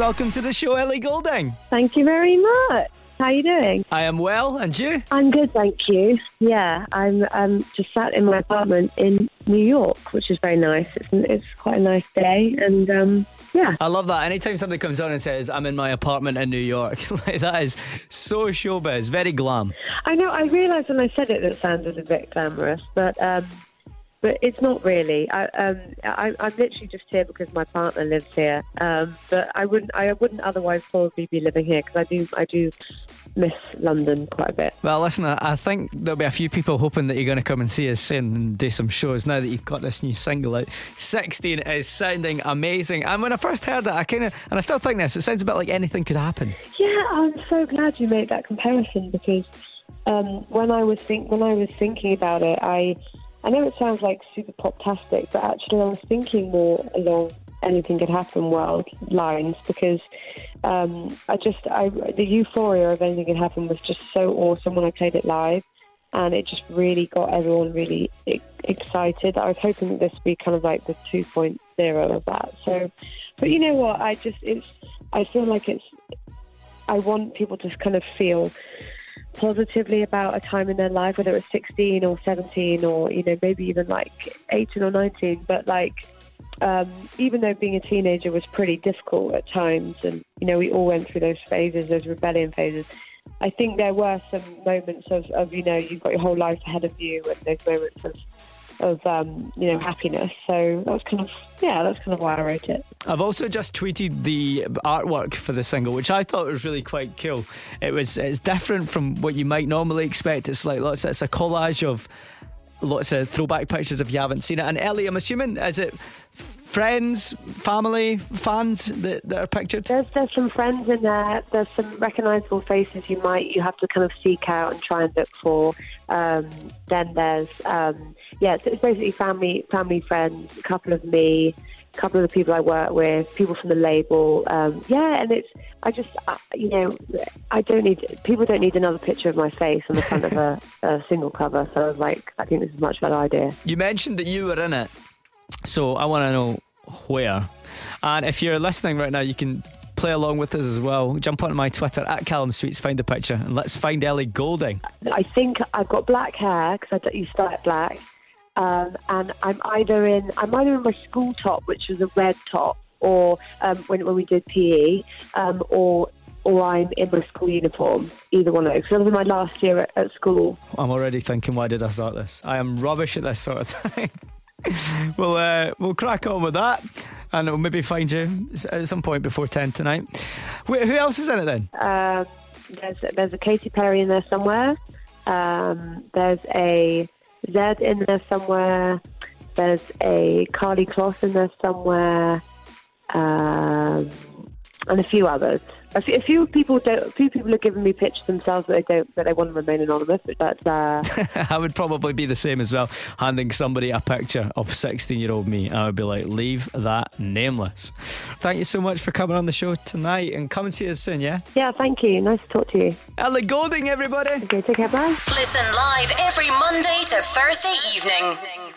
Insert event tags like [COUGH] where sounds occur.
welcome to the show, Ellie Goulding. Thank you very much. How are you doing? I am well, and you? I'm good, thank you. Yeah, I'm um, just sat in my apartment in New York, which is very nice. It's, it's quite a nice day, and um, yeah. I love that. Anytime somebody comes on and says, I'm in my apartment in New York, [LAUGHS] like, that is so showbiz, very glam. I know, I realised when I said it that it sounded a bit glamorous, but um, but it's not really. I, um, I, I'm literally just here because my partner lives here. Um, but I wouldn't, I wouldn't otherwise probably be living here because I do, I do miss London quite a bit. Well, listen, I think there'll be a few people hoping that you're going to come and see us soon and do some shows now that you've got this new single out. 16 is sounding amazing. And when I first heard that, I kind of, and I still think this, it sounds a bit like anything could happen. Yeah, I'm so glad you made that comparison because um, when I was think when I was thinking about it, I I know it sounds like super pop-tastic, but actually I was thinking more along anything could happen world lines because um, I just I, the euphoria of anything could happen was just so awesome when I played it live, and it just really got everyone really excited. I was hoping that this would be kind of like the 2.0 of that. So, but you know what? I just it's I feel like it's I want people to kind of feel positively about a time in their life, whether it's 16 or 17 or, you know, maybe even like 18 or 19. But like, um, even though being a teenager was pretty difficult at times, and, you know, we all went through those phases, those rebellion phases, I think there were some moments of, of you know, you've got your whole life ahead of you and those moments of of um, you know happiness. So that was kind of yeah, that's kind of why I wrote it. I've also just tweeted the artwork for the single, which I thought was really quite cool. It was it's different from what you might normally expect. It's like lots. It's a collage of lots of throwback pictures if you haven't seen it. And Ellie, I'm assuming is it friends, family, fans that, that are pictured? There's there's some friends in there. There's some recognisable faces you might you have to kind of seek out and try and look for. Um, then there's um, yeah, so it's basically family, family, friends, a couple of me, a couple of the people I work with, people from the label. Um, yeah, and it's I just uh, you know I don't need people don't need another picture of my face on the front of a, [LAUGHS] a single cover. So I was like, I think this is a much better idea. You mentioned that you were in it, so I want to know where. And if you're listening right now, you can play along with us as well. Jump onto my Twitter at Callum Sweets, find the picture, and let's find Ellie Goulding. I think I've got black hair because I used to start black, um, and I'm either in I'm either in my school top, which was a red top, or um, when when we did PE, um, or or I'm in my school uniform. Either one of those. That was my last year at, at school. I'm already thinking, why did I start this? I am rubbish at this sort of [LAUGHS] thing. [LAUGHS] we'll uh, we'll crack on with that, and we'll maybe find you at some point before ten tonight. Wait, who else is in it then? Uh, there's there's a Katy Perry in there somewhere. Um, there's a Zedd in there somewhere. There's a Karlie Kloss in there somewhere, um, and a few others. A few, a few people don't. A few people are giving me pictures themselves that they don't. That they want to remain anonymous. But uh, [LAUGHS] I would probably be the same as well. Handing somebody a picture of sixteen-year-old me, I would be like, "Leave that nameless." Thank you so much for coming on the show tonight, and come and see us soon. Yeah. Yeah. Thank you. Nice to talk to you. Ellie Goulding, everybody. Okay. Take care. Bye. Listen live every Monday to Thursday evening.